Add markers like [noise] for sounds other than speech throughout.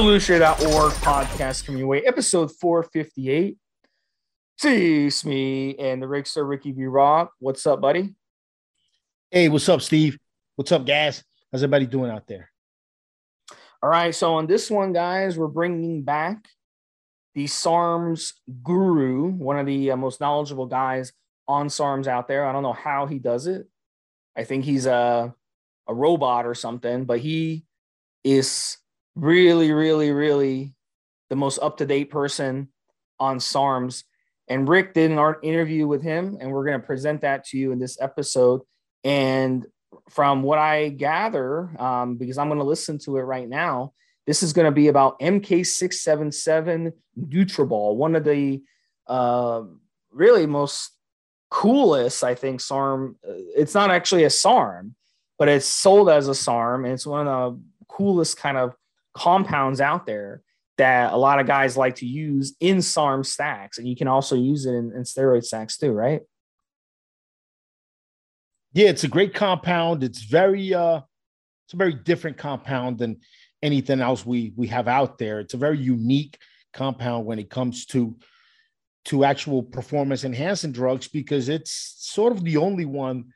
Lucia.org podcast coming your way, episode 458. It's me and the Rickster Ricky V Rock. What's up, buddy? Hey, what's up, Steve? What's up, guys? How's everybody doing out there? All right, so on this one, guys, we're bringing back the SARMs guru, one of the uh, most knowledgeable guys on SARMs out there. I don't know how he does it. I think he's a a robot or something, but he is really, really, really the most up to date person on SARMs. And Rick did an interview with him, and we're going to present that to you in this episode. And from what I gather, um, because I'm going to listen to it right now, this is going to be about MK677 Nutrobal, one of the uh, really most coolest, I think, SARM. Uh, it's not actually a SARM, but it's sold as a SARM. And it's one of the coolest kind of compounds out there that a lot of guys like to use in SARM stacks. And you can also use it in, in steroid stacks too, right? Yeah, it's a great compound. It's very uh it's a very different compound than anything else we we have out there. It's a very unique compound when it comes to to actual performance enhancing drugs because it's sort of the only one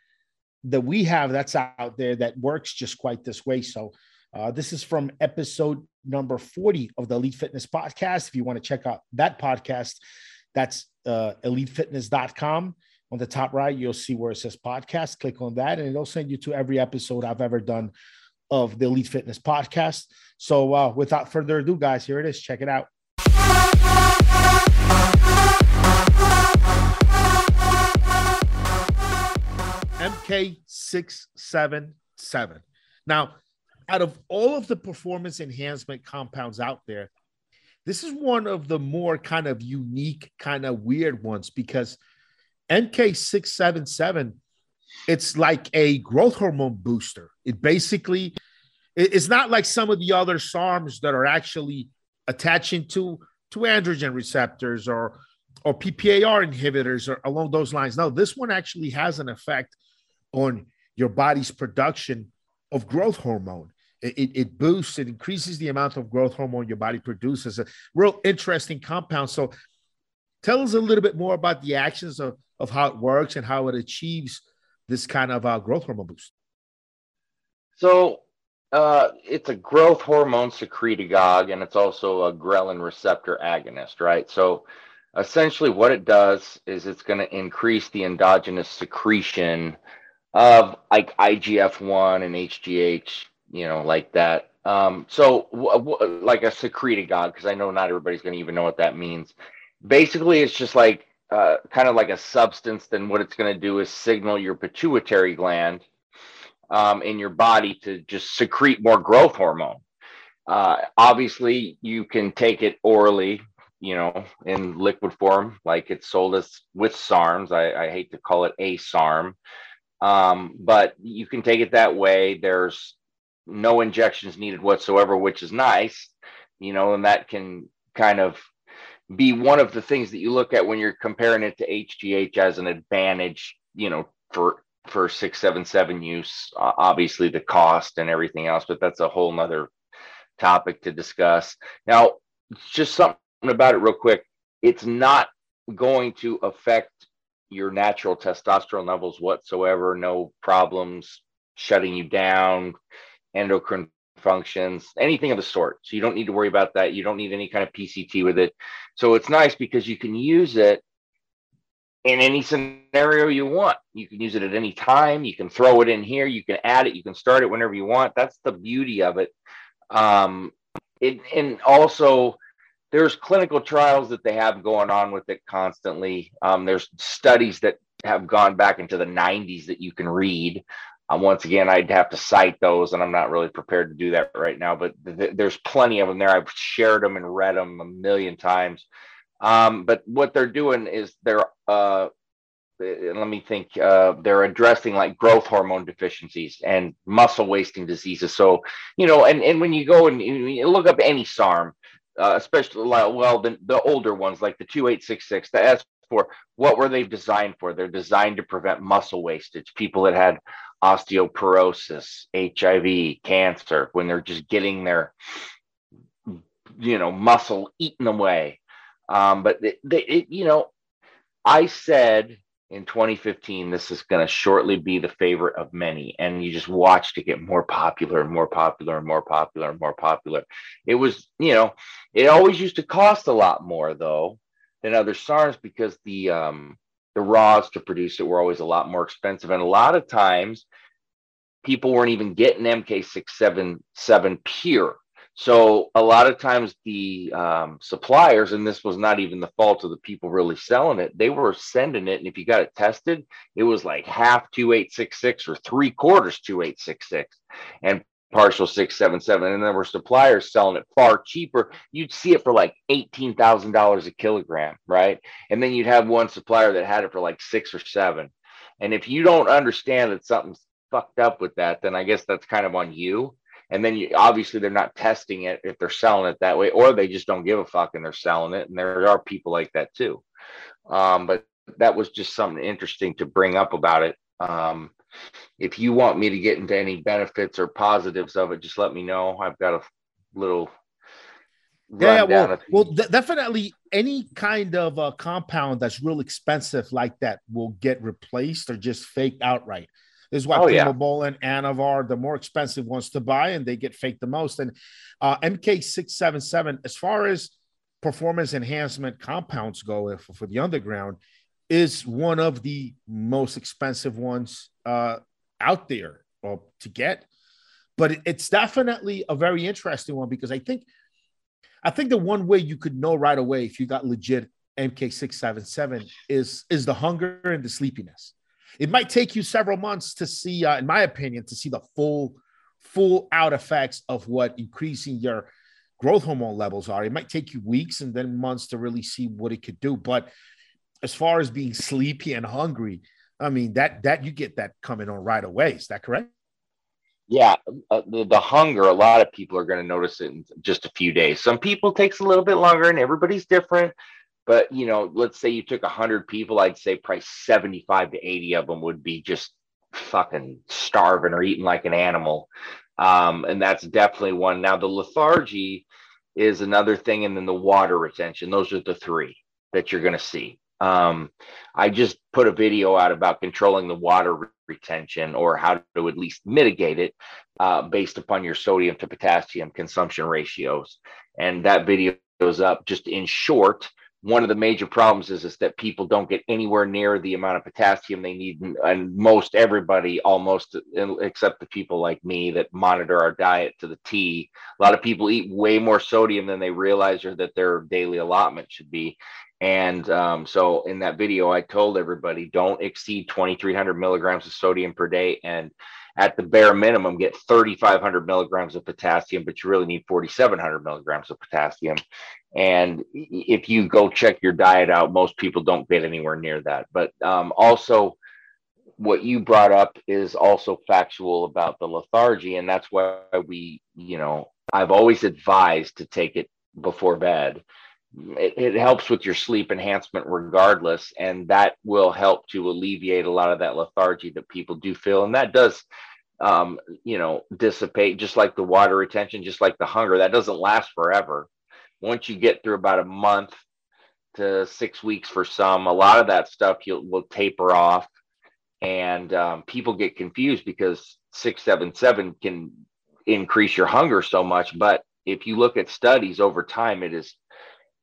that we have that's out there that works just quite this way. So uh, this is from episode number 40 of the Elite Fitness podcast. If you want to check out that podcast, that's uh, elitefitness.com. On the top right, you'll see where it says podcast. Click on that, and it'll send you to every episode I've ever done of the Elite Fitness podcast. So, uh, without further ado, guys, here it is. Check it out. MK677. Now, out of all of the performance enhancement compounds out there, this is one of the more kind of unique, kind of weird ones because MK677, it's like a growth hormone booster. It basically, it's not like some of the other SARMs that are actually attaching to, to androgen receptors or, or PPAR inhibitors or along those lines. Now, this one actually has an effect on your body's production of growth hormone. It, it, boosts, it increases the amount of growth hormone your body produces. A real interesting compound. So, tell us a little bit more about the actions of, of how it works and how it achieves this kind of uh, growth hormone boost. So, uh, it's a growth hormone secretagogue, and it's also a ghrelin receptor agonist, right? So, essentially, what it does is it's going to increase the endogenous secretion of like IGF 1 and HGH you know, like that. Um, so, like a secretagogue, because I know not everybody's going to even know what that means. Basically, it's just like uh, kind of like a substance. Then what it's going to do is signal your pituitary gland um, in your body to just secrete more growth hormone. Uh, obviously, you can take it orally, you know, in liquid form, like it's sold as with SARMs. I, I hate to call it a SARM, um, but you can take it that way. There's no injections needed whatsoever, which is nice, you know, and that can kind of be one of the things that you look at when you're comparing it to HGH as an advantage, you know, for for 677 use, uh, obviously the cost and everything else, but that's a whole nother topic to discuss. Now, just something about it real quick. It's not going to affect your natural testosterone levels whatsoever, no problems shutting you down, endocrine functions, anything of the sort. So you don't need to worry about that. You don't need any kind of PCT with it. So it's nice because you can use it in any scenario you want. You can use it at any time. You can throw it in here. You can add it. You can start it whenever you want. That's the beauty of it. Um, it and also there's clinical trials that they have going on with it constantly. Um, there's studies that have gone back into the 90s that you can read um, once again, I'd have to cite those, and I'm not really prepared to do that right now. But th- there's plenty of them there. I've shared them and read them a million times. Um, but what they're doing is they're uh, let me think uh, they're addressing like growth hormone deficiencies and muscle wasting diseases so you know and, and when you go and you look up any sarm uh, especially like, well the, the older ones like the 2866 the s4 what were they designed for they're designed to prevent muscle wastage people that had osteoporosis, HIV, cancer, when they're just getting their you know, muscle eaten away. Um, but it, it, you know, I said in 2015 this is going to shortly be the favorite of many and you just watched it get more popular and more popular and more popular and more popular it was you know it always used to cost a lot more though than other SARMs because the um the raws to produce it were always a lot more expensive. And a lot of times people weren't even getting mk677 pure. So a lot of times the um, suppliers, and this was not even the fault of the people really selling it, they were sending it, and if you got it tested, it was like half two eight six six or three quarters two eight six six, and partial six seven seven, and there were suppliers selling it far cheaper. You'd see it for like eighteen thousand dollars a kilogram, right? And then you'd have one supplier that had it for like six or seven. And if you don't understand that something's fucked up with that, then I guess that's kind of on you and then you obviously they're not testing it if they're selling it that way or they just don't give a fuck and they're selling it and there are people like that too um, but that was just something interesting to bring up about it um, if you want me to get into any benefits or positives of it just let me know i've got a little yeah, well, well definitely any kind of uh, compound that's real expensive like that will get replaced or just faked outright. This is why oh, Primobolan, yeah. Anavar, the more expensive ones to buy, and they get faked the most. And uh, MK677, as far as performance enhancement compounds go for, for the underground, is one of the most expensive ones uh, out there well, to get. But it's definitely a very interesting one because I think I think the one way you could know right away if you got legit MK677 is is the hunger and the sleepiness. It might take you several months to see, uh, in my opinion, to see the full, full out effects of what increasing your growth hormone levels are. It might take you weeks and then months to really see what it could do. But as far as being sleepy and hungry, I mean that that you get that coming on right away. Is that correct? Yeah, uh, the, the hunger. A lot of people are going to notice it in just a few days. Some people takes a little bit longer, and everybody's different. But you know, let's say you took hundred people, I'd say probably seventy-five to eighty of them would be just fucking starving or eating like an animal. Um, and that's definitely one. Now the lethargy is another thing, and then the water retention. Those are the three that you're going to see. Um, I just put a video out about controlling the water retention or how to at least mitigate it uh, based upon your sodium to potassium consumption ratios. And that video goes up just in short one of the major problems is, is that people don't get anywhere near the amount of potassium they need and, most everybody almost except the people like me that monitor our diet to the t a lot of people eat way more sodium than they realize or that their daily allotment should be. And um, so in that video i told everybody don't exceed 2300 milligrams of sodium per day. And at the bare minimum get 3,500 milligrams of potassium, but you really need 4,700 milligrams of potassium. And if you go check your diet out, most people don't get anywhere near that. But um, also, what you brought up is also factual about the lethargy. And that's why we, you know, I've always advised to take it before bed. It, it, helps with your sleep enhancement regardless and that will help to alleviate a lot of that lethargy that people do feel and that does um, you know dissipate just like the water retention just like the hunger that doesn't last forever once you get through about a month to six weeks for some, a lot of that stuff you'll will taper off, and um, people get confused because six seven seven can increase your hunger so much. But if you look at studies over time, it is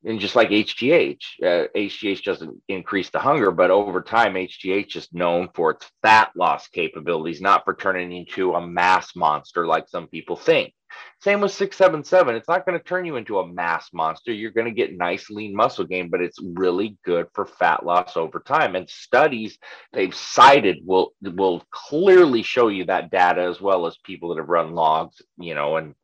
and just like HGH, uh, HGH doesn't increase the hunger, but over time, HGH is known for its fat loss capabilities, not for turning into a mass monster like some people think. Same with 677. It's not going to turn you into a mass monster. You're going to get nice lean muscle gain, but it's really good for fat loss over time. And studies they've cited will will clearly show you that data as well as people that have run logs, you know, and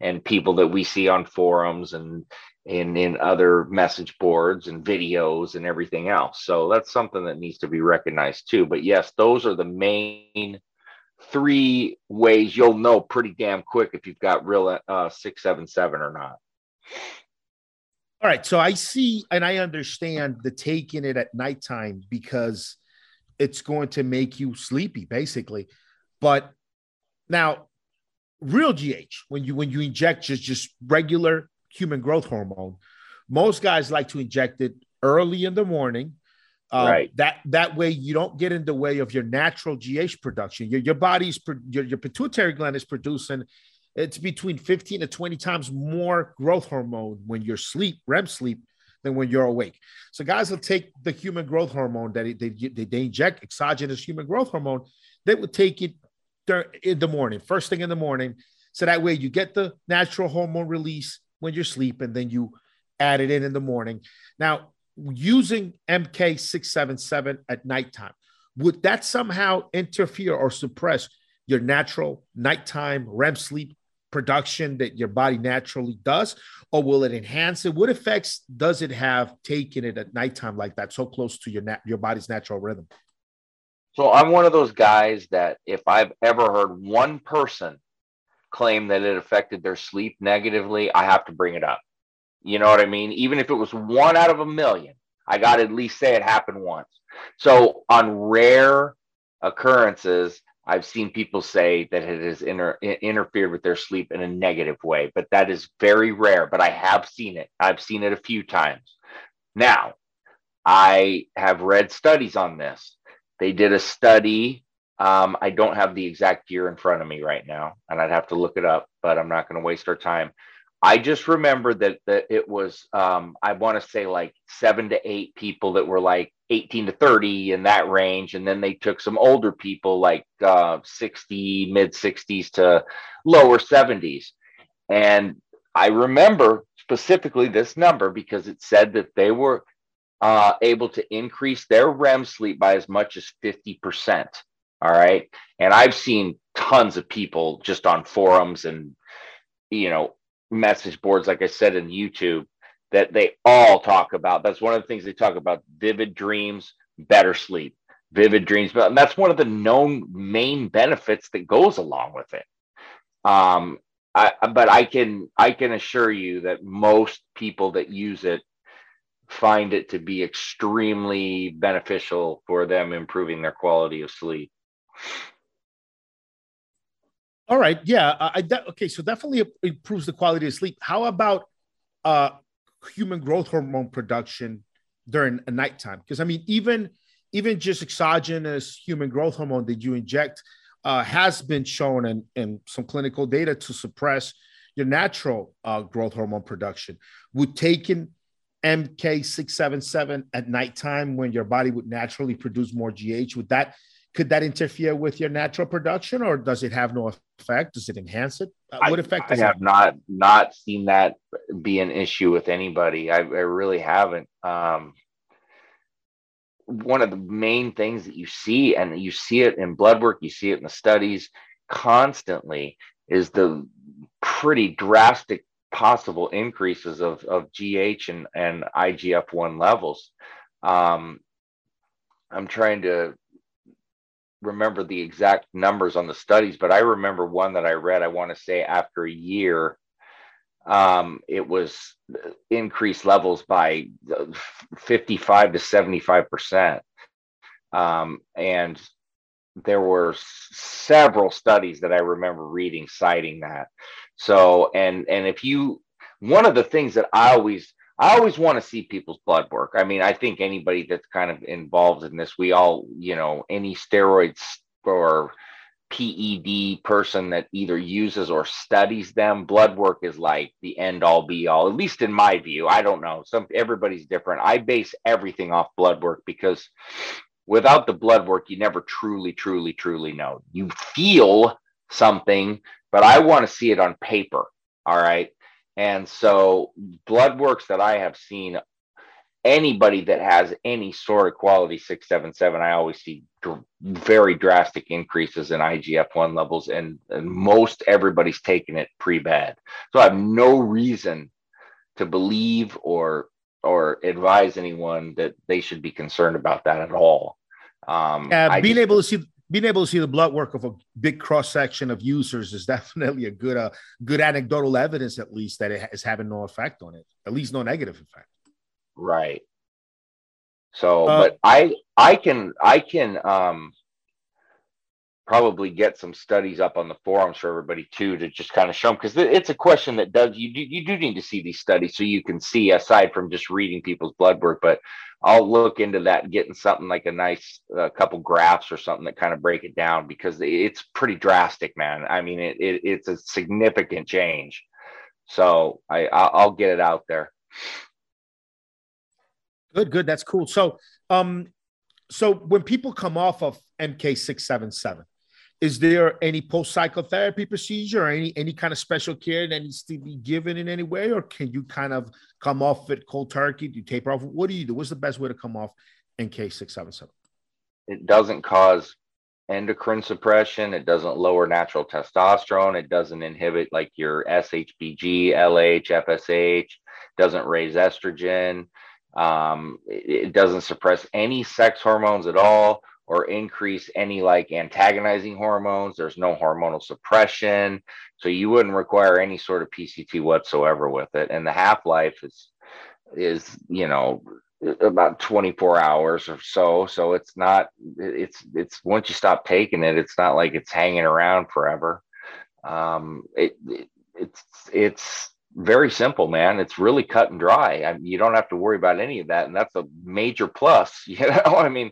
and people that we see on forums and in in other message boards and videos and everything else. So that's something that needs to be recognized too. But yes, those are the main three ways you'll know pretty damn quick if you've got real uh, 677 or not. All right. So I see and I understand the taking it at nighttime because it's going to make you sleepy, basically. But now, real GH, when you when you inject just just regular human growth hormone, most guys like to inject it early in the morning. Um, Right. That that way you don't get in the way of your natural GH production. Your your body's your, your pituitary gland is producing it's between 15 to 20 times more growth hormone when you're sleep, REM sleep, than when you're awake. So guys will take the human growth hormone that they, they, they inject exogenous human growth hormone. They would take it in the morning, first thing in the morning. So that way you get the natural hormone release when you're asleep, and then you add it in in the morning. Now, using MK677 at nighttime, would that somehow interfere or suppress your natural nighttime REM sleep production that your body naturally does, or will it enhance it? What effects does it have taking it at nighttime like that, so close to your nat- your body's natural rhythm? So I'm one of those guys that if I've ever heard one person claim that it affected their sleep negatively, I have to bring it up. You know what I mean? Even if it was one out of a million, I got to at least say it happened once. So on rare occurrences, I've seen people say that it has inter- interfered with their sleep in a negative way, but that is very rare. But I have seen it. I've seen it a few times. Now, I have read studies on this. They did a study. Um, I don't have the exact year in front of me right now, and I'd have to look it up, but I'm not going to waste our time. I just remember that that it was um, I want to say like seven to eight people that were like 18 to 30 in that range, and then they took some older people like uh, 60, mid 60s to lower 70s, and I remember specifically this number because it said that they were uh, able to increase their REM sleep by as much as 50%. All right. And I've seen tons of people just on forums and, you know, message boards, like I said, in YouTube, that they all talk about. That's one of the things they talk about vivid dreams, better sleep, vivid dreams. But that's one of the known main benefits that goes along with it. Um, I, but I can I can assure you that most people that use it find it to be extremely beneficial for them improving their quality of sleep. All right, yeah, I, I okay, so definitely improves the quality of sleep. How about uh, human growth hormone production during a nighttime? Because I mean, even even just exogenous human growth hormone that you inject uh, has been shown in, in some clinical data to suppress your natural uh, growth hormone production. Would taking MK677 at nighttime when your body would naturally produce more GH, would that could that interfere with your natural production or does it have no effect? Does it enhance it? Uh, what effect I does it have not not seen that be an issue with anybody. I, I really haven't. Um, one of the main things that you see, and you see it in blood work, you see it in the studies constantly, is the pretty drastic possible increases of, of GH and, and IGF 1 levels. Um, I'm trying to remember the exact numbers on the studies, but I remember one that I read, I want to say after a year, um, it was increased levels by 55 to 75%. Um, and there were several studies that I remember reading citing that. So, and, and if you, one of the things that I always, I always want to see people's blood work. I mean, I think anybody that's kind of involved in this, we all, you know, any steroids or PED person that either uses or studies them, blood work is like the end all be all, at least in my view. I don't know. Some everybody's different. I base everything off blood work because without the blood work, you never truly, truly, truly know. You feel something, but I want to see it on paper. All right. And so, blood works that I have seen, anybody that has any sort of quality 677, I always see dr- very drastic increases in IGF 1 levels, and, and most everybody's taking it pre bed. So, I have no reason to believe or or advise anyone that they should be concerned about that at all. Um, Uh, being just- able to see being able to see the blood work of a big cross section of users is [laughs] definitely a good uh, good anecdotal evidence, at least that it is having no effect on it, at least no negative effect. Right. So, Uh, but I I can I can um probably get some studies up on the forums for everybody too to just kind of show them because it's a question that does you do you do need to see these studies so you can see aside from just reading people's blood work but i'll look into that getting something like a nice uh, couple graphs or something that kind of break it down because it's pretty drastic man. I mean it, it it's a significant change. So i i'll get it out there. Good good. That's cool. So um so when people come off of mk677 is there any post cycle therapy procedure or any any kind of special care that needs to be given in any way, or can you kind of come off it cold turkey? Do you taper off? What do you do? What's the best way to come off MK six seven seven? It doesn't cause endocrine suppression. It doesn't lower natural testosterone. It doesn't inhibit like your SHBG, LH, FSH. Doesn't raise estrogen. Um, it doesn't suppress any sex hormones at all or increase any like antagonizing hormones. There's no hormonal suppression. So you wouldn't require any sort of PCT whatsoever with it. And the half life is, is, you know, about 24 hours or so. So it's not, it's, it's once you stop taking it, it's not like it's hanging around forever. Um, it, it it's, it's, very simple, man. It's really cut and dry. I you don't have to worry about any of that, and that's a major plus. [laughs] You know, I mean,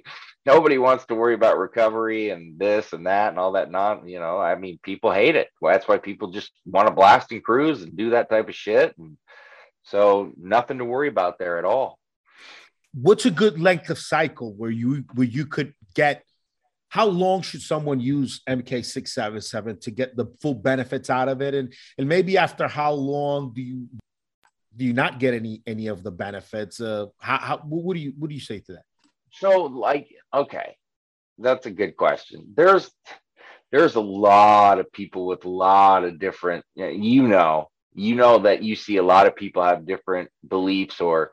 nobody wants to worry about recovery and this and that and all that non you know i mean people hate it. Well, that's why people just want to blast and cruise and do that type of shit. And so nothing to worry about there at all. What's a good length of cycle where you where you could get how long should someone use mk677 to get the full benefits out of it? And and maybe after how long do you do you not get any any of the benefits? Uh how, how what do you what do you say to that so like okay that's a good question. There's there's a lot of people with a lot of different you know you know that you see a lot of people have different beliefs or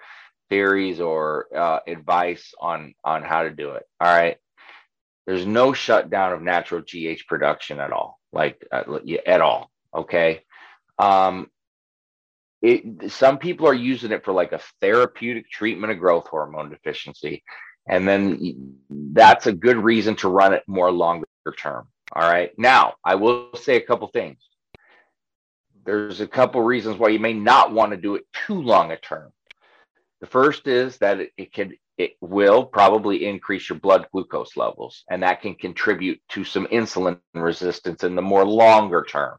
theories or uh, advice on on how to do it all right? There's no shutdown of natural gh production at all like uh, at all okay? Um it, some people are using it for like a therapeutic treatment of growth hormone deficiency and then that's a good reason to run it more longer term. All right. Now, I will say a couple things. There's a couple reasons why you may not want to do it too long a term. The first is that it, it can it will probably increase your blood glucose levels, and that can contribute to some insulin resistance in the more longer term.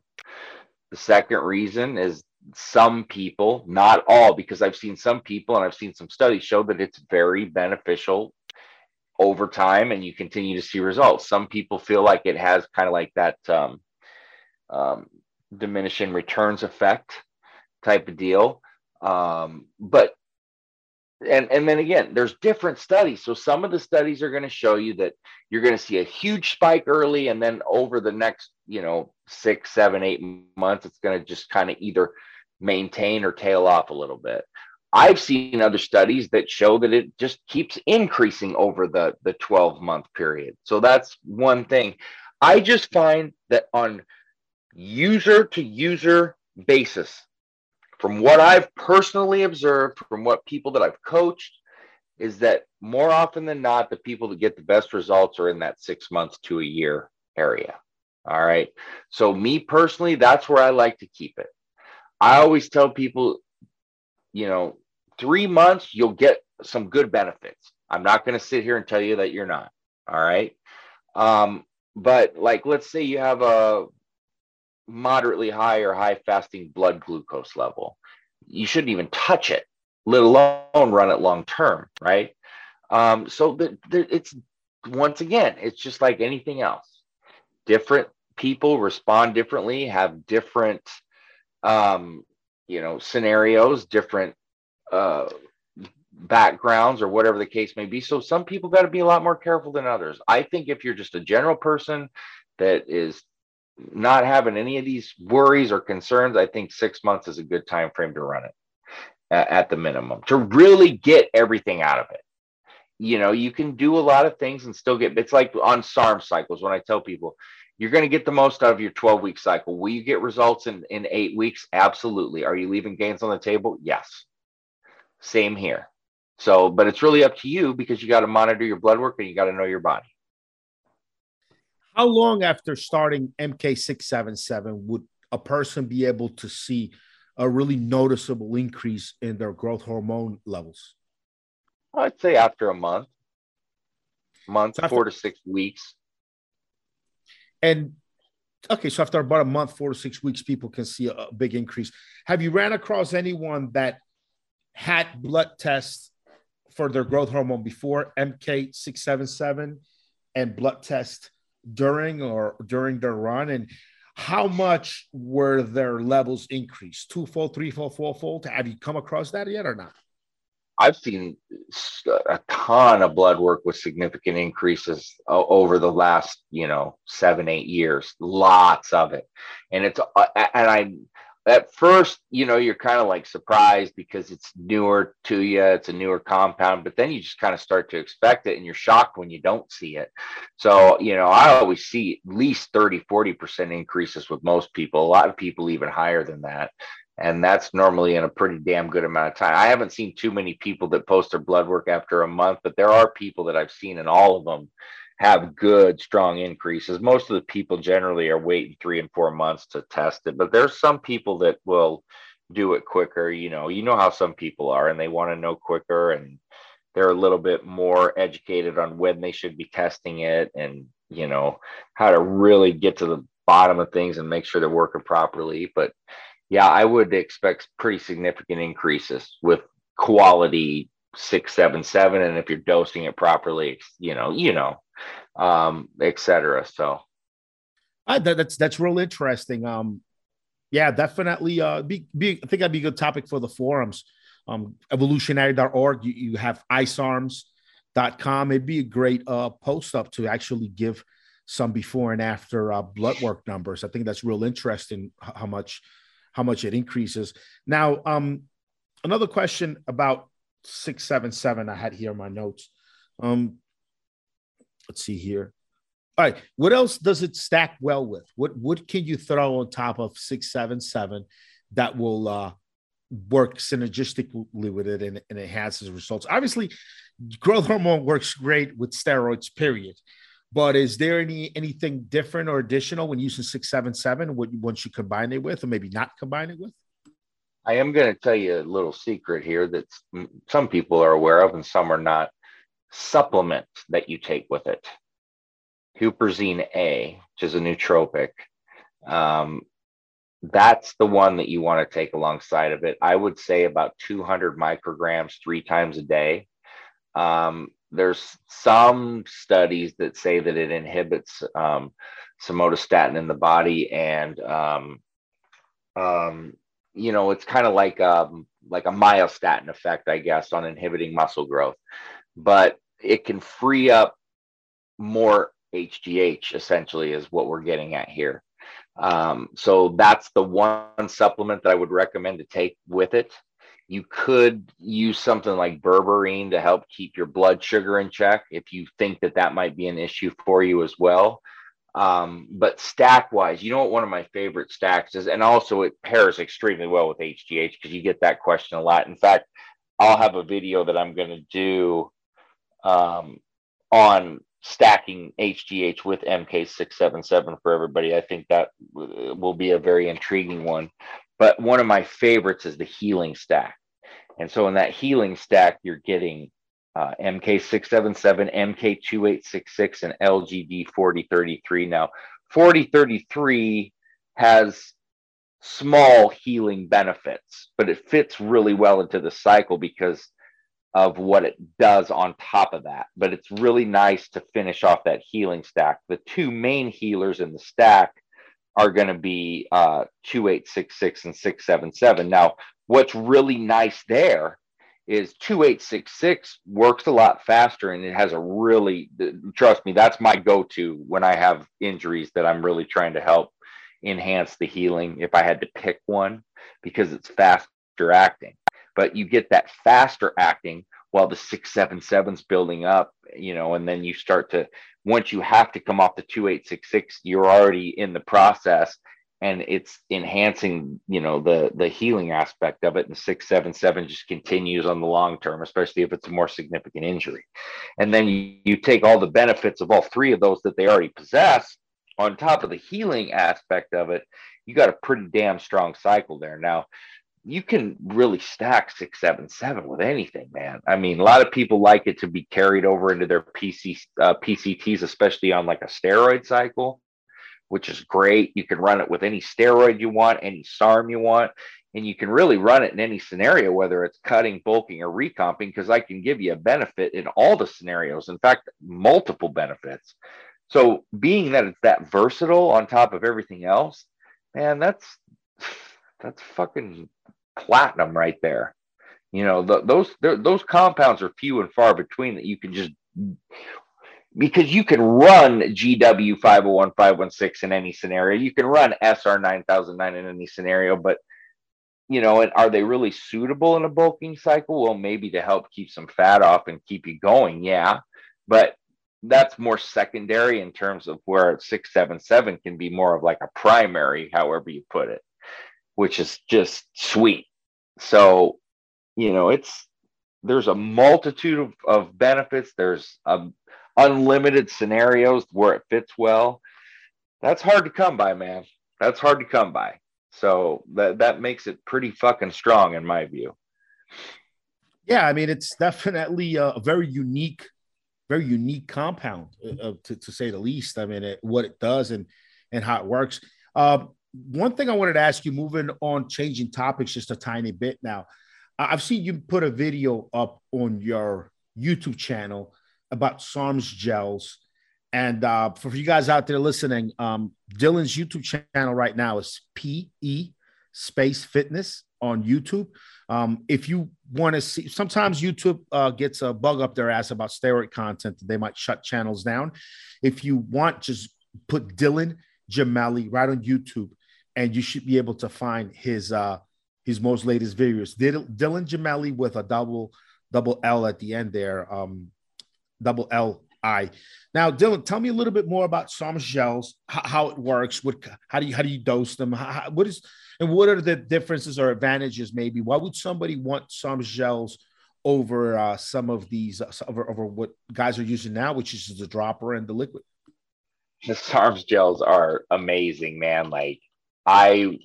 The second reason is some people, not all, because I've seen some people and I've seen some studies show that it's very beneficial over time and you continue to see results. Some people feel like it has kind of like that um, um, diminishing returns effect type of deal. Um, but and and then again, there's different studies. So some of the studies are going to show you that you're going to see a huge spike early, and then over the next, you know, six, seven, eight months, it's going to just kind of either maintain or tail off a little bit. I've seen other studies that show that it just keeps increasing over the, the 12 month period. So that's one thing. I just find that on user to user basis, from what I've personally observed, from what people that I've coached, is that more often than not, the people that get the best results are in that six months to a year area. All right. So, me personally, that's where I like to keep it. I always tell people, you know, three months, you'll get some good benefits. I'm not going to sit here and tell you that you're not. All right. Um, but like, let's say you have a moderately high or high fasting blood glucose level. You shouldn't even touch it, let alone run it long term. Right. Um, so the, the, it's once again, it's just like anything else. Different people respond differently, have different um, you know, scenarios, different uh, backgrounds, or whatever the case may be. So some people got to be a lot more careful than others. I think if you're just a general person that is not having any of these worries or concerns, I think six months is a good time frame to run it at the minimum to really get everything out of it. You know, you can do a lot of things and still get it's like on SARM cycles when I tell people you're going to get the most out of your 12 week cycle. Will you get results in, in eight weeks? Absolutely. Are you leaving gains on the table? Yes. Same here. So, but it's really up to you because you got to monitor your blood work and you got to know your body. How long after starting MK677 would a person be able to see a really noticeable increase in their growth hormone levels? I'd say after a month, month, after, four to six weeks. And okay, so after about a month, four to six weeks, people can see a, big increase. Have you ran across anyone that had blood tests for their growth hormone before MK677 and blood test during or during their run? And how much were their levels increased? Twofold, threefold, fourfold? Have you come across that yet or not? I've seen a ton of blood work with significant increases over the last, you know, seven, eight years. Lots of it, and it's uh, and I at first, you know, you're kind of like surprised because it's newer to you, it's a newer compound, but then you just kind of start to expect it and you're shocked when you don't see it. So, you know, I always see at least 30, 40% increases with most people, a lot of people even higher than that. And that's normally in a pretty damn good amount of time. I haven't seen too many people that post their blood work after a month, but there are people that I've seen and all of them have good strong increases. Most of the people generally are waiting three and four months to test it but there's some people that will do it quicker. You know you know how some people are and they want to know quicker and they're a little bit more educated on when they should be testing it and you know how to really get to the bottom of things and make sure they're working properly. But yeah i would expect pretty significant increases with quality six seven seven and if you're dosing it properly you know you know um, etc. So uh, that, that's that's real interesting. Um, yeah, definitely. Uh, be, be I think that'd be a good topic for the forums. Um, evolutionary.org. You, you have icearms.com. It'd be a great uh, post up to actually give some before and after uh, blood work numbers. I think that's real interesting how much how much it increases. Now, um, another question about six seven seven I had here in my notes. Um, let's see here. All right. What else does it stack well with? What what can you throw on top of six seven seven that will uh, work synergistically with it and, and enhances results? Obviously, growth hormone works great with steroids. Period. But is there any anything different or additional when using six seven seven? What once you combine it with, or maybe not combine it with? I am going to tell you a little secret here that some people are aware of and some are not supplement that you take with it. Huperzine A, which is a nootropic, um, that's the one that you want to take alongside of it. I would say about 200 micrograms three times a day. Um, there's some studies that say that it inhibits um, somatostatin in the body, and um, um, you know it's kind of like um, like a myostatin effect, I guess, on inhibiting muscle growth but it can free up more HGH, essentially, is what we're getting at here. Um, so that's the one supplement that I would recommend to take with it. You could use something like berberine to help keep your blood sugar in check if you think that that might be an issue for you as well. Um, but stack wise, you know what one of my favorite stacks is, and also it pairs extremely well with HGH because you get that question a lot. In fact, I'll have a video that I'm going to do um, on stacking HGH with MK677 for everybody. I think that will be a very intriguing one. But one of my favorites is the healing stack. And so in that healing stack, you're getting uh, MK677, MK2866, and LGD 4033. Now, 4033 has small healing benefits, but it fits really well into the cycle because of what it does on top of that. But it's really nice to finish off that healing stack. The two main healers in the stack are going to be uh, 2866 and 677. Now, what's really nice there is 2866 works a lot faster and it has a really, trust me, that's my go to when I have injuries that I'm really trying to help enhance the healing if I had to pick one because it's faster acting but you get that faster acting while the 677's building up, you know, and then you start to, once you have to come off the 2866, you're already in the process and it's enhancing, you know, the, the healing aspect of it. And 677 just continues on the long term, especially if it's a more significant injury. And then you, you take all the benefits of all three of those that they already possess on top of the healing aspect of it, you got a pretty damn strong cycle there. Now, you can really stack six, seven, seven with anything, man. I mean, a lot of people like it to be carried over into their PC uh, PCTs, especially on like a steroid cycle, which is great. You can run it with any steroid you want, any SARM you want, and you can really run it in any scenario, whether it's cutting, bulking, or recomping, because I can give you a benefit in all the scenarios. In fact, multiple benefits. So, being that it's that versatile on top of everything else, man, that's [sighs] that's fucking platinum right there. You know, the, those those compounds are few and far between that you can just because you can run GW 501 516 in any scenario. You can run SR 9009 in any scenario, but you know, and are they really suitable in a bulking cycle? Well, maybe to help keep some fat off and keep you going, yeah. But that's more secondary in terms of where 677 can be more of like a primary, however you put it, which is just sweet. So, you know, it's there's a multitude of, of benefits. There's um, unlimited scenarios where it fits well. That's hard to come by, man. That's hard to come by. So that that makes it pretty fucking strong in my view. Yeah, I mean it's definitely a, very unique, very unique compound uh, uh, to, to say the least. I mean it, what it does and and how it works. Uh, one thing I wanted to ask you, moving on, changing topics just a tiny bit now. I've seen you put a video up on your YouTube channel about SARMs gels. And uh, for you guys out there listening, um, Dylan's YouTube channel right now is PE Space Fitness on YouTube. Um, if you want to see, sometimes YouTube uh, gets a bug up their ass about steroid content. They might shut channels down. If you want, just put Dylan Gemelli right on YouTube and you should be able to find his uh his most latest videos. Dylan Gemelli with a double double L at the end there, um, double L I. Now, Dylan, tell me a little bit more about SARMs gels, how, it works, what how do you how do you dose them, how, what is and what are the differences or advantages? Maybe why would somebody want SARMs gels over uh, some of these uh, over, over what guys are using now, which is the dropper and the liquid? The SARMs gels are amazing, man. Like I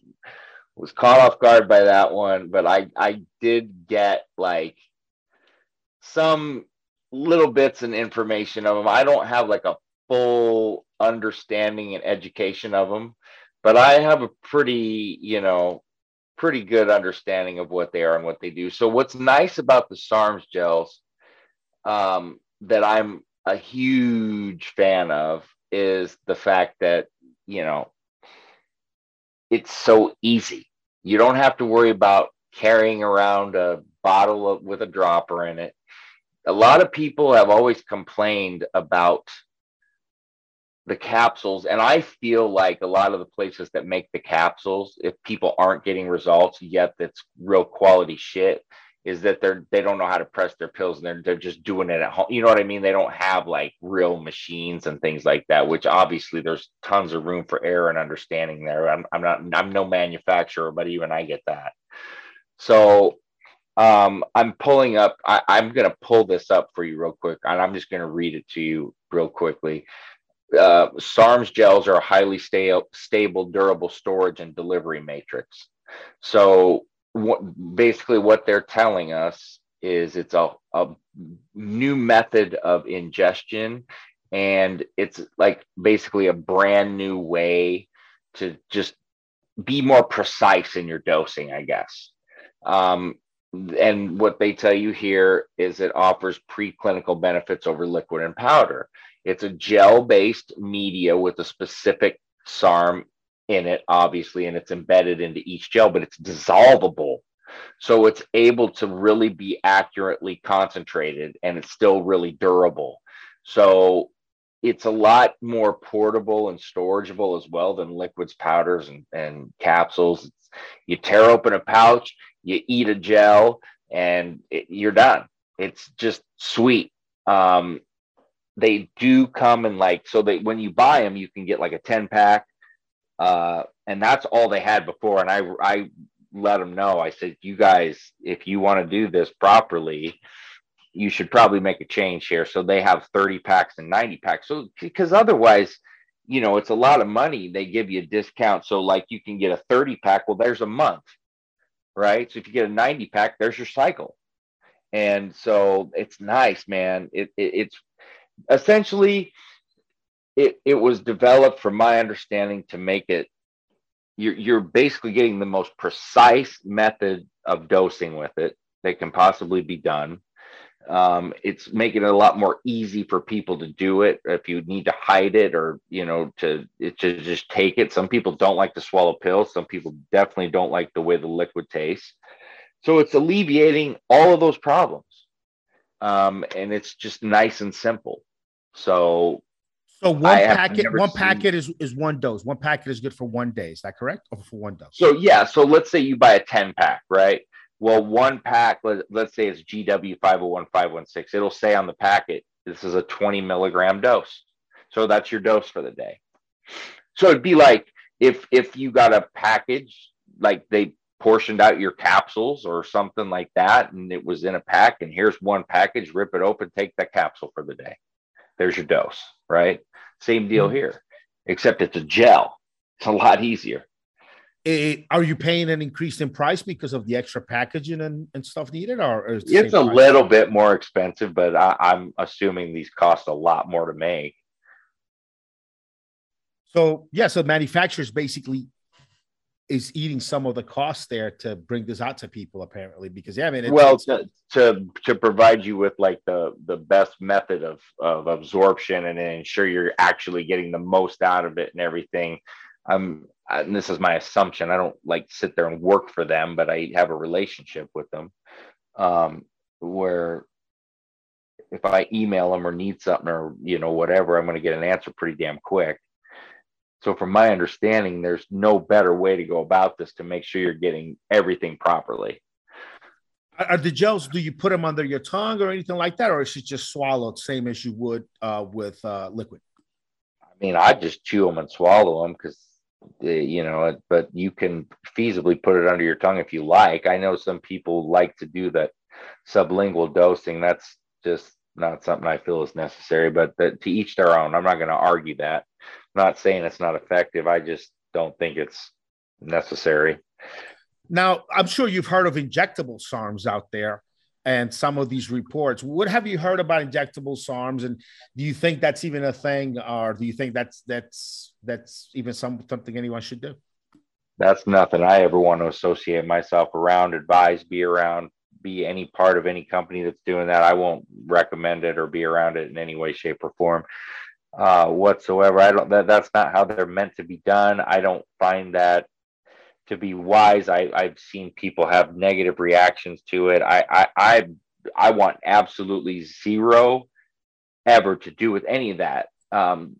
was caught off guard by that one, but I I did get like some little bits and information of them. I don't have like a full understanding and education of them, but I have a pretty, you know, pretty good understanding of what they are and what they do. So what's nice about the SARMs gels um, that I'm a huge fan of is the fact that, you know, it's so easy. You don't have to worry about carrying around a bottle of, with a dropper in it. A lot of people have always complained about the capsules, and I feel like a lot of the places that make the capsules, if people aren't getting results yet, that's real quality shit is that they're they don't know how to press their pills and they're they're just doing it at home. You know what I mean? They don't have like real machines and things like that, which obviously there's tons of room for error and understanding there. I'm I'm not I'm no manufacturer, but even I get that. So um I'm pulling up I, I'm gonna pull this up for you real quick and I'm just gonna read it to you real quickly. Uh, SARMs gels are a highly stable, stable, durable storage and delivery matrix. So what basically what they're telling us is it's a, a new method of ingestion. And it's like basically a brand new way to just be more precise in your dosing i guess. Um, and what they tell you here is it offers preclinical benefits over liquid and powder. It's a gel based media with a specific sarm in it, obviously, and it's embedded into each gel, but it's dissolvable. So it's able to really be accurately concentrated and it's still really durable. So it's a lot more portable and storageable as well than liquids, powders, and, and capsules. It's, you tear open a pouch, you eat a gel, and it, you're done. It's just sweet. Um, they do come in like so that when you buy them, you can get like a 10 pack uh, and that's all they had before. And I, I let them know, I said, you guys, if you want to do this properly, you should probably make a change here. So they have 30 packs and 90 packs. So, because otherwise, you know, it's a lot of money. They give you a discount. So, like, you can get a 30 pack. Well, there's a month, right? So, if you get a 90 pack, there's your cycle. And so it's nice, man. It, it it's essentially it, it was developed from my understanding to make it you're, you're basically getting the most precise method of dosing with it that can possibly be done. Um, it's making it a lot more easy for people to do it. If you need to hide it or you know to to just take it. Some people don't like to swallow pills. Some people definitely don't like the way the liquid tastes. So it's alleviating all of those problems. Um, and it's just nice and simple. So so one packet, one seen... packet is, is one dose. One packet is good for one day. Is that correct? Or for one dose? So yeah. So let's say you buy a 10 pack, right? Well, one pack, let, let's say it's GW 501516. It'll say on the packet, this is a 20 milligram dose. So that's your dose for the day. So it'd be like if if you got a package, like they portioned out your capsules or something like that, and it was in a pack, and here's one package, rip it open, take that capsule for the day. There's your dose, right? Same deal mm-hmm. here, except it's a gel. It's a lot easier it, are you paying an increase in price because of the extra packaging and, and stuff needed or, it's a price? little bit more expensive but I, i'm assuming these cost a lot more to make so yeah so manufacturers basically is eating some of the costs there to bring this out to people apparently because yeah i mean well to, to to provide you with like the the best method of of absorption and ensure you're actually getting the most out of it and everything i'm and this is my assumption. I don't like sit there and work for them, but I have a relationship with them um, where if I email them or need something or you know whatever, I'm going to get an answer pretty damn quick. So, from my understanding, there's no better way to go about this to make sure you're getting everything properly. Are the gels? Do you put them under your tongue or anything like that, or is it just swallowed, same as you would uh, with uh, liquid? I mean, I just chew them and swallow them because you know, but you can feasibly put it under your tongue if you like. I know some people like to do that sublingual dosing. That's just not something I feel is necessary, but the, to each their own. I'm not going to argue that. Not saying it's not effective. I just don't think it's necessary. Now, I'm sure you've heard of injectable SARMs out there and some of these reports. What have you heard about injectable SARMs, and do you think that's even a thing, or do you think that's that's that's even some, something anyone should do? That's nothing I ever want to associate myself around, advise, be around, be any part of any company that's doing that. I won't recommend it or be around it in any way, shape, or form uh, whatsoever. I don't. That, that's not how they're meant to be done. I don't find that to be wise. I, I've seen people have negative reactions to it. I, I, I, I want absolutely zero ever to do with any of that. Um,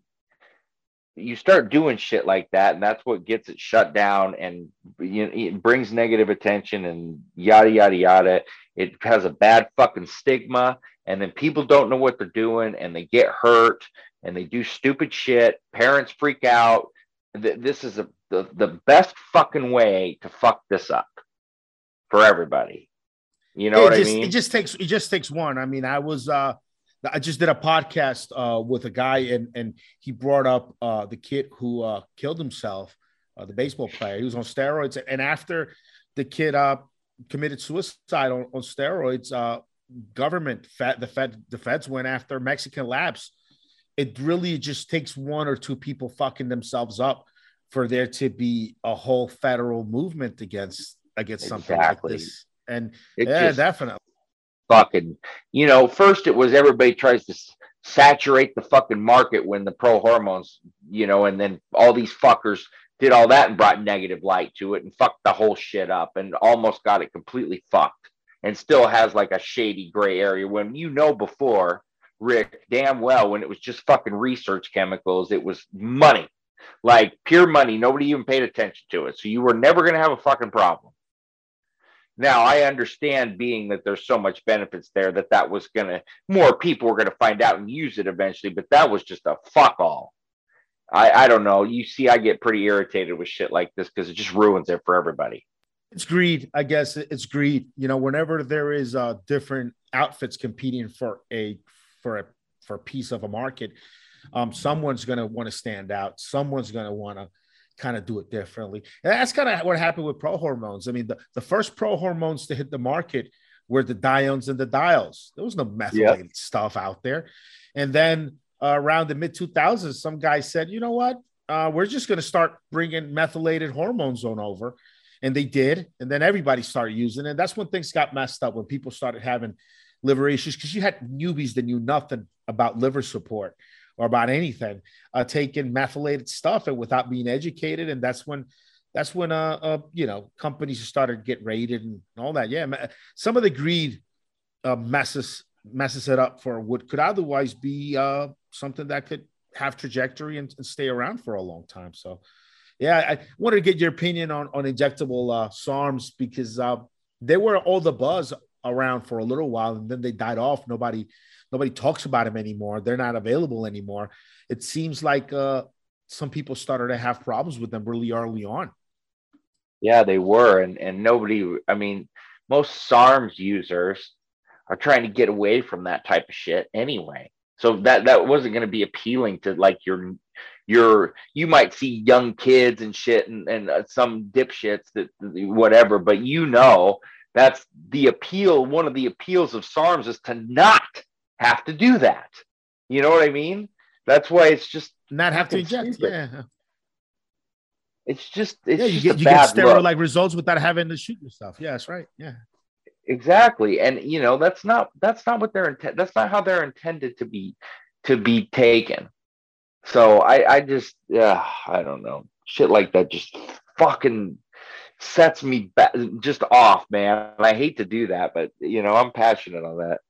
you start doing shit like that, and that's what gets it shut down, and you know, it brings negative attention and yada yada yada. It has a bad fucking stigma, and then people don't know what they're doing, and they get hurt, and they do stupid shit. Parents freak out. This is a the, the best fucking way to fuck this up for everybody. You know it what just, I mean? It just takes it just takes one. I mean, I was uh I just did a podcast uh with a guy and and he brought up uh the kid who uh killed himself, uh, the baseball player. He was on steroids, and after the kid uh committed suicide on, on steroids, uh government fed the fed the feds went after Mexican labs. It really just takes one or two people fucking themselves up for there to be a whole federal movement against against something exactly. like this. And it yeah, definitely. Fucking, you know, first it was everybody tries to saturate the fucking market when the pro hormones, you know, and then all these fuckers did all that and brought negative light to it and fucked the whole shit up and almost got it completely fucked and still has like a shady gray area when you know before Rick damn well when it was just fucking research chemicals, it was money like pure money. Nobody even paid attention to it. So you were never going to have a fucking problem. Now I understand being that there's so much benefits there that that was going to more people were going to find out and use it eventually, but that was just a fuck all. I, I don't know. You see, I get pretty irritated with shit like this because it just ruins it for everybody. It's greed, I guess. It's greed. You know, whenever there is uh, different outfits competing for a for a for a piece of a market, um, someone's going to want to stand out. Someone's going to want to kind of do it differently. And that's kind of what happened with pro hormones. I mean, the, the first pro hormones to hit the market were the diones and the diols. There was no methylated yep. stuff out there. And then uh, around the mid 2000s, some guy said, you know what? Uh, we're just going to start bringing methylated hormones on over. And they did. And then everybody started using it. That's when things got messed up, when people started having liver issues, because you had newbies that knew nothing about liver support or about anything, uh, taking methylated stuff and without being educated. And that's when that's when uh, uh you know companies started to get raided and all that. Yeah, some of the greed uh, messes messes it up for what could otherwise be uh something that could have trajectory and, and stay around for a long time. So, yeah, I wanted to get your opinion on on injectable uh, SARMs because uh, they were all the buzz around for a little while and then they died off. Nobody nobody talks about them anymore. They're not available anymore. It seems like uh, some people started to have problems with them really early on. Yeah, they were, and and nobody. I mean, most SARMs users are trying to get away from that type of shit anyway. So that that wasn't going to be appealing to like your your you might see young kids and shit and and uh, some dipshits that whatever, but you know that's the appeal. One of the appeals of SARMs is to not have to do that. You know what I mean? That's why it's just not have to inject. Stupid. Yeah. It's just it's yeah, you just get you get steroid like results without having to shoot yourself. Yeah, that's right. Yeah. Exactly. And you know, that's not that's not what they're intent that's not how they're intended to be to be taken. So I I just yeah, I don't know. Shit like that just fucking sets me back just off, man. I hate to do that, but you know, I'm passionate on that.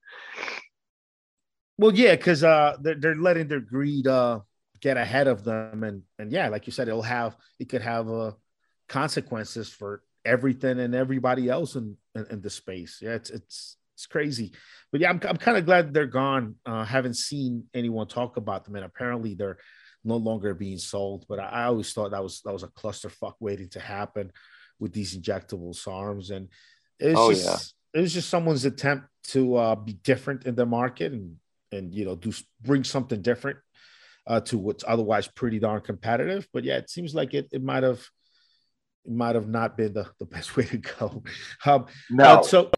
Well, yeah, because uh, they're, they're letting their greed uh, get ahead of them, and and yeah, like you said, it'll have it could have uh, consequences for everything and everybody else in, in, in the space. Yeah, it's it's it's crazy, but yeah, I'm I'm kind of glad they're gone. Uh, haven't seen anyone talk about them, and apparently they're no longer being sold. But I, I always thought that was that was a clusterfuck waiting to happen with these injectable SARMs, and it's oh, just yeah. it was just someone's attempt to uh, be different in the market and and you know do bring something different uh, to what's otherwise pretty darn competitive. But yeah, it seems like it it might have it might have not been the, the [laughs] best way to go. Um, no. Uh, so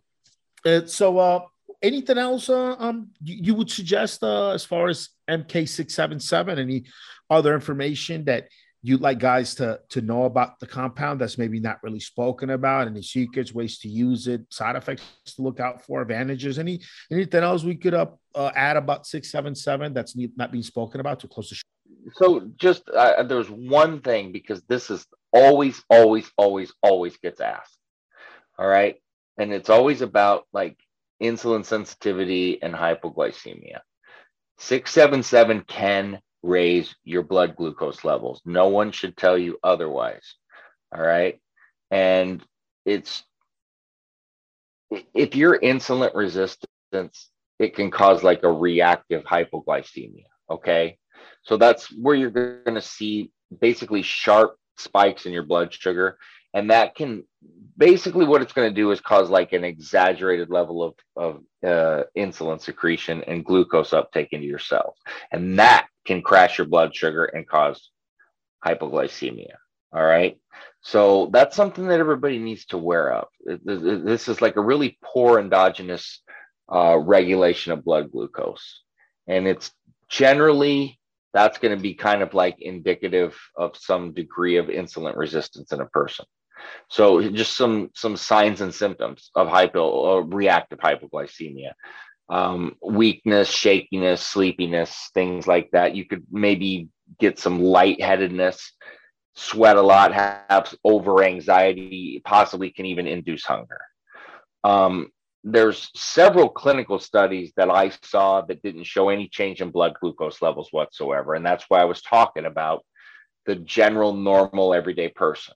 uh, so uh, anything else uh, um you, you would suggest uh, as far as MK six seven seven? Any other information that you'd like guys to to know about the compound that's maybe not really spoken about any secrets ways to use it side effects to look out for advantages any anything else we could up uh, add about 677 that's not being spoken about to close the show? So just uh, there's one thing because this is always always always always gets asked all right? And it's always about like insulin sensitivity and hypoglycemia. 677 can raise your blood glucose levels. No one should tell you otherwise. All right. And it's, if you're insulin resistance, it can cause like a reactive hypoglycemia. Okay. So that's where you're going to see basically sharp spikes in your blood sugar. And that can basically what it's going to do is cause like an exaggerated level of, of uh, insulin secretion and glucose uptake into your cells. And that can crash your blood sugar and cause hypoglycemia. All right. So that's something that everybody needs to wear up. This is like a really poor endogenous uh, regulation of blood glucose. And it's generally, that's going to be kind of like indicative of some degree of insulin resistance in a person. So just some some signs and symptoms of hypo or reactive hypoglycemia um, weakness, shakiness, sleepiness, things like that. You could maybe get some lightheadedness, sweat a lot, have over anxiety, possibly can even induce hunger. Um, there's several clinical studies that I saw that didn't show any change in blood glucose levels whatsoever. And that's why I was talking about the general normal everyday person.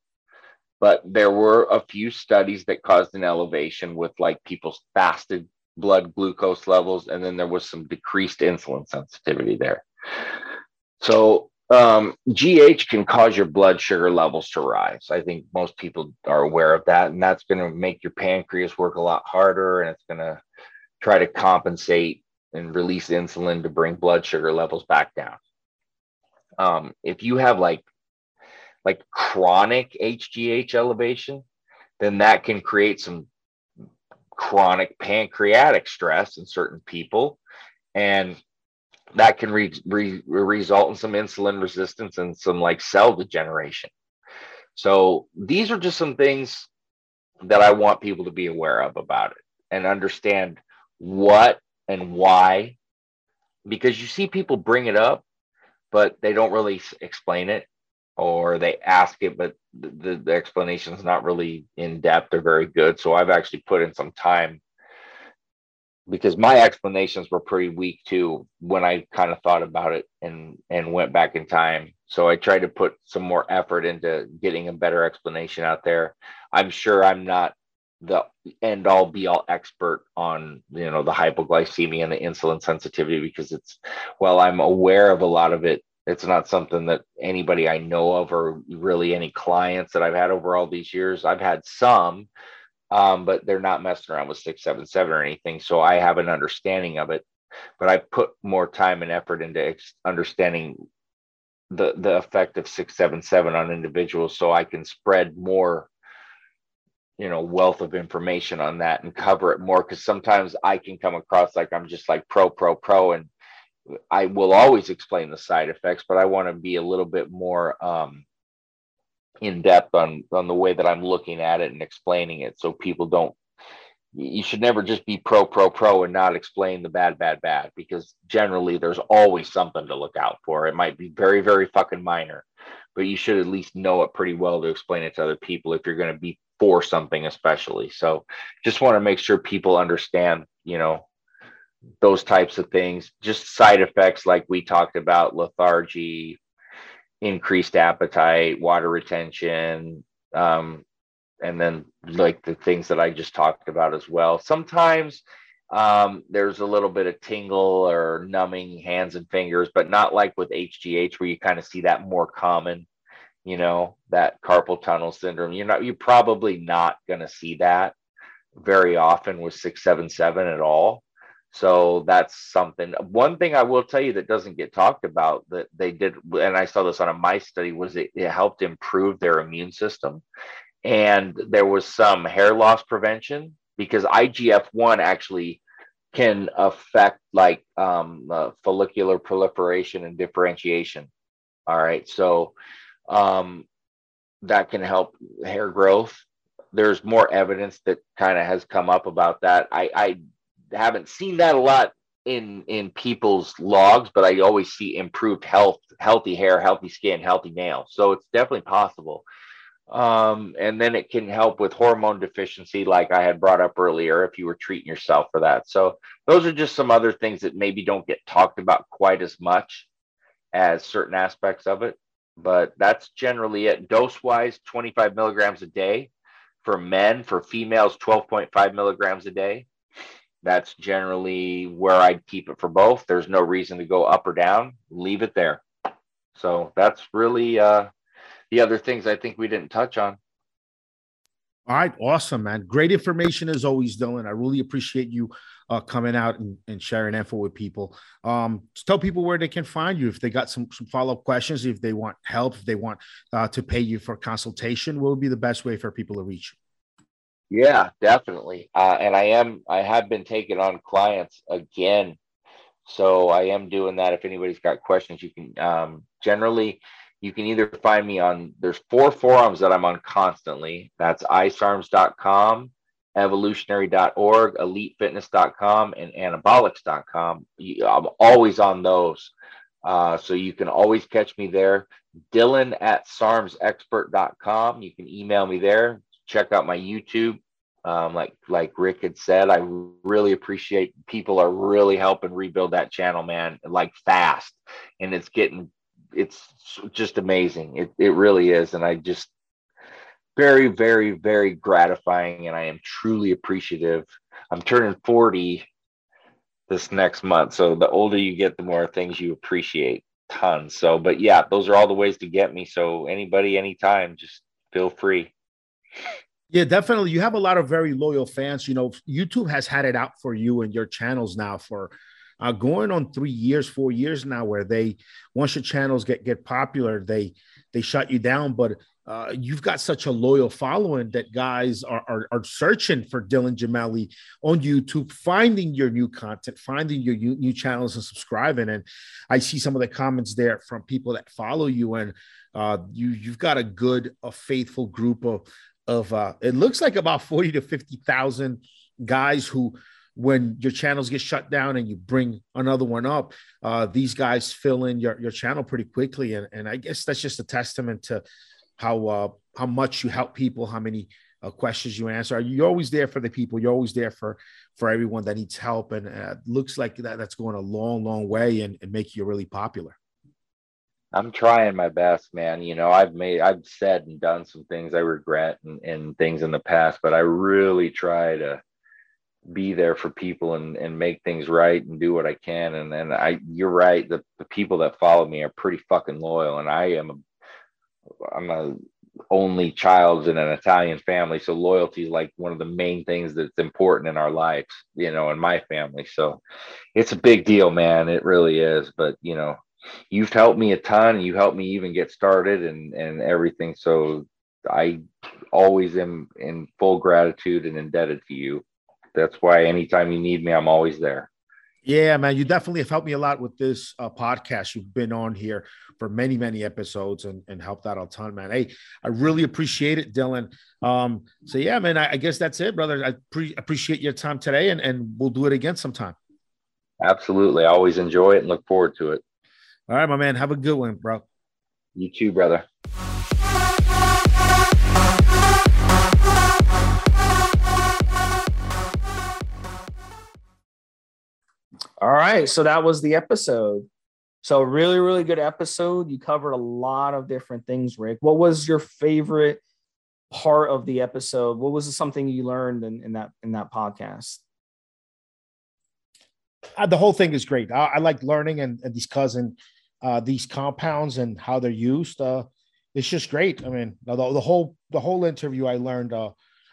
But there were a few studies that caused an elevation with like people's fasted blood glucose levels, and then there was some decreased insulin sensitivity there. So um, GH can cause your blood sugar levels to rise. I think most people are aware of that, and that's going to make your pancreas work a lot harder, and it's going to try to compensate and release insulin to bring blood sugar levels back down. um, if you have like like chronic HGH elevation, then that can create some chronic pancreatic stress in certain people. And that can re- re- result in some insulin resistance and some like cell degeneration. So these are just some things that I want people to be aware of about it and understand what and why. Because you see people bring it up, but they don't really explain it or they ask it, but the, the explanation is not really in depth or very good. So I've actually put in some time because my explanations were pretty weak too when I kind of thought about it and and went back in time. So I tried to put some more effort into getting a better explanation out there. I'm sure I'm not the end all be all expert on you know the hypoglycemia and the insulin sensitivity because it's well I'm aware of a lot of it it's not something that anybody I know of or really any clients that I've had over all these years. I've had some, um, but they're not messing around with 677 or anything. So I have an understanding of it, but I put more time and effort into ex- understanding the, the effect of 677 on individuals so I can spread more you know wealth of information on that and cover it more because sometimes i can come across like i'm just like pro pro pro and I will always explain the side effects, but I want to be a little bit more um, in depth on on the way that I'm looking at it and explaining it, so people don't. You should never just be pro pro pro and not explain the bad bad bad because generally there's always something to look out for. It might be very very fucking minor, but you should at least know it pretty well to explain it to other people if you're going to be for something especially. So just want to make sure people understand, you know, those types of things, just side effects like we talked about lethargy, increased appetite, water retention, um, and then like the things that I just talked about as well. Sometimes um, there's a little bit of tingle or numbing hands and fingers, but not like with HGH where you kind of see that more common. You know that carpal tunnel syndrome. You're not. You're probably not going to see that very often with six seven seven at all. So that's something. One thing I will tell you that doesn't get talked about that they did, and I saw this on a mice study, was it, it helped improve their immune system. And there was some hair loss prevention because IGF 1 actually can affect like um, uh, follicular proliferation and differentiation. All right. So um, that can help hair growth. There's more evidence that kind of has come up about that. I, I haven't seen that a lot in in people's logs, but I always see improved health, healthy hair, healthy skin, healthy nails. So it's definitely possible. Um, and then it can help with hormone deficiency, like I had brought up earlier, if you were treating yourself for that. So those are just some other things that maybe don't get talked about quite as much as certain aspects of it. But that's generally it. Dose wise, 25 milligrams a day for men, for females, 12.5 milligrams a day that's generally where I'd keep it for both. There's no reason to go up or down. Leave it there. So that's really uh, the other things I think we didn't touch on. All right, awesome, man. Great information as always, Dylan. I really appreciate you uh, coming out and, and, sharing info with people. Um, tell people where they can find you if they got some, some follow up questions, if they want help, if they want uh, to pay you for consultation. What would be the best way for people to reach you? Yeah, definitely. Uh, and I am, I have been taking on clients again. So I am doing that. If anybody's got questions, you can um, generally, you can either find me on, there's four forums that I'm on constantly. That's icearms.com, evolutionary.org, elitefitness.com, and anabolics.com. I'm always on those. Uh, so you can always catch me there. Dylan at sarmsexpert.com. You can email me there check out my YouTube. Um, like like Rick had said, I really appreciate people are really helping rebuild that channel, man, like fast, and it's getting it's just amazing. It it really is, and I just very very very gratifying, and I am truly appreciative. I'm turning forty this next month, so the older you get, the more things you appreciate. Tons. So, but yeah, those are all the ways to get me. So anybody, anytime, just feel free. Yeah, definitely. You have a lot of very loyal fans. You know, YouTube has had it out for you and your channels now for uh, going on three years, four years now, where they once your channels get get popular, they they shut you down. But uh, you've got such a loyal following that guys are, are, are, searching for Dylan Gemelli on YouTube, finding your new content, finding your new, new, channels and subscribing. And I see some of the comments there from people that follow you, and uh, you you've got a good, a faithful group of of uh, it looks like about forty to fifty thousand guys who when your channels get shut down and you bring another one up, uh, these guys fill in your, your channel pretty quickly. And, and I guess that's just a testament to how uh, how much you help people, how many uh, questions you answer. You're always there for the people. You're always there for for everyone that needs help. And uh, looks like that that's going a long, long way and, and make you really popular. I'm trying my best, man. You know, I've made, I've said and done some things I regret and, and things in the past, but I really try to be there for people and, and make things right and do what I can. And and I, you're right. The, the people that follow me are pretty fucking loyal. And I am, a, I'm a only child in an Italian family. So loyalty is like one of the main things that's important in our lives, you know, in my family. So it's a big deal, man. It really is. But, you know, you've helped me a ton. And you helped me even get started and, and everything. So I always am in full gratitude and indebted to you that's why anytime you need me, I'm always there. Yeah, man, you definitely have helped me a lot with this uh, podcast. You've been on here for many, many episodes and, and helped out a ton, man. Hey, I really appreciate it, Dylan. Um, so yeah, man, I, I guess that's it, brother. I pre- appreciate your time today, and, and we'll do it again sometime. Absolutely, I always enjoy it and look forward to it. All right, my man, have a good one, bro. You too, brother. All right. So that was the episode. So really, really good episode. You covered a lot of different things, Rick. What was your favorite part of the episode? What was something you learned in, in that in that podcast? Uh, the whole thing is great. I, I like learning and, and discussing uh, these compounds and how they're used. Uh, it's just great. I mean, the, the whole the whole interview, I learned uh,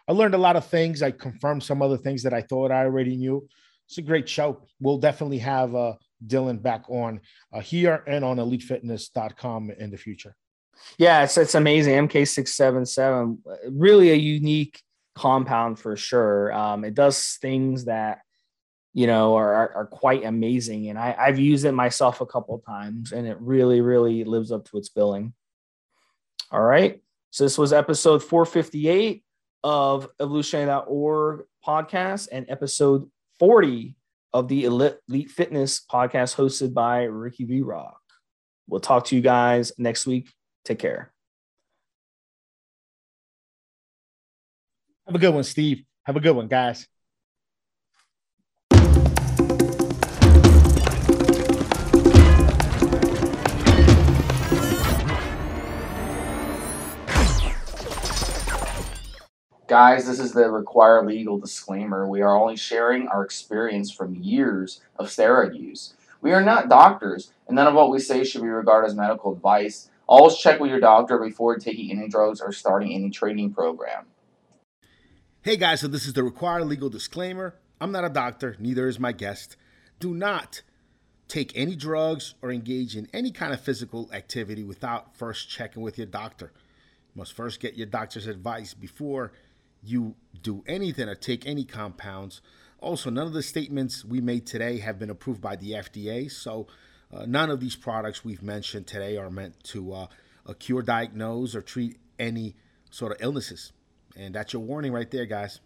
I learned a lot of things. I confirmed some other things that I thought I already knew it's a great show. We'll definitely have uh, Dylan back on uh, here and on elitefitness.com in the future. Yeah, it's, it's amazing. MK677, really a unique compound for sure. Um, it does things that, you know, are, are, are quite amazing. And I, I've used it myself a couple times and it really, really lives up to its billing. All right. So this was episode 458 of evolutionary.org podcast and episode 40 of the Elite Fitness podcast hosted by Ricky V Rock. We'll talk to you guys next week. Take care. Have a good one, Steve. Have a good one, guys. Guys, this is the required legal disclaimer. We are only sharing our experience from years of steroid use. We are not doctors, and none of what we say should be regarded as medical advice. Always check with your doctor before taking any drugs or starting any training program. Hey guys, so this is the required legal disclaimer. I'm not a doctor, neither is my guest. Do not take any drugs or engage in any kind of physical activity without first checking with your doctor. You must first get your doctor's advice before you do anything or take any compounds. Also, none of the statements we made today have been approved by the FDA, so uh, none of these products we've mentioned today are meant to uh, cure, diagnose, or treat any sort of illnesses. And that's your warning right there, guys.